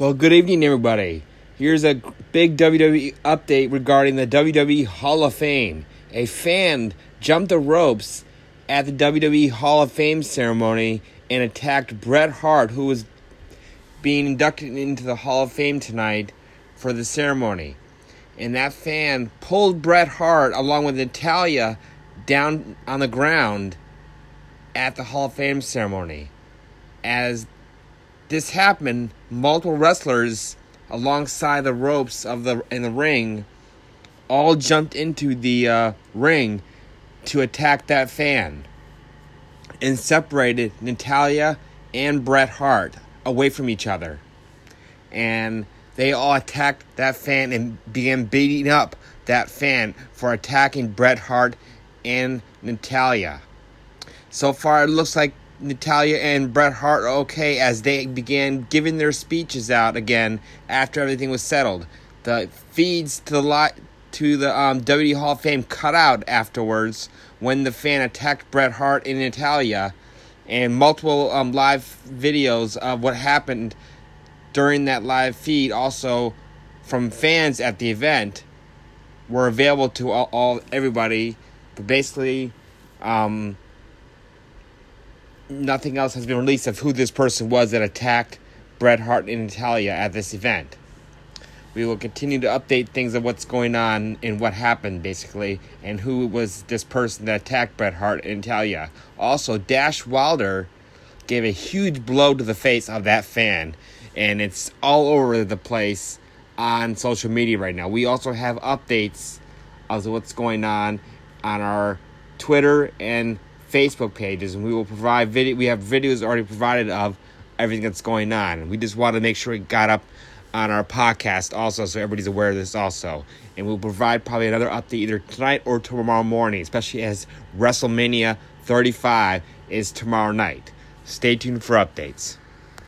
Well, good evening, everybody. Here's a big WWE update regarding the WWE Hall of Fame. A fan jumped the ropes at the WWE Hall of Fame ceremony and attacked Bret Hart, who was being inducted into the Hall of Fame tonight for the ceremony. And that fan pulled Bret Hart along with Natalya down on the ground at the Hall of Fame ceremony. As this happened, multiple wrestlers alongside the ropes of the in the ring all jumped into the uh, ring to attack that fan and separated Natalya and Bret Hart away from each other. And they all attacked that fan and began beating up that fan for attacking Bret Hart and Natalya. So far, it looks like Natalya and Bret Hart are okay as they began giving their speeches out again after everything was settled. The feeds to the lot to the um, WWE Hall of Fame cut out afterwards when the fan attacked Bret Hart and Natalya, and multiple um, live videos of what happened during that live feed also from fans at the event were available to all, all everybody. But basically, um, nothing else has been released of who this person was that attacked Bret Hart and Natalya at this event. We will continue to update things of what's going on and what happened, basically, and who was this person that attacked Bret Hart and Natalya. Also, Dash Wilder gave a huge blow to the face of that fan, and it's all over the place on social media right now. We also have updates of what's going on on our Twitter and Facebook pages, and we will provide video. We have videos already provided of everything that's going on. We just want to make sure it got up on our podcast also, so everybody's aware of this also. And we'll provide probably another update either tonight or tomorrow morning, especially as WrestleMania 35 is tomorrow night. Stay tuned for updates.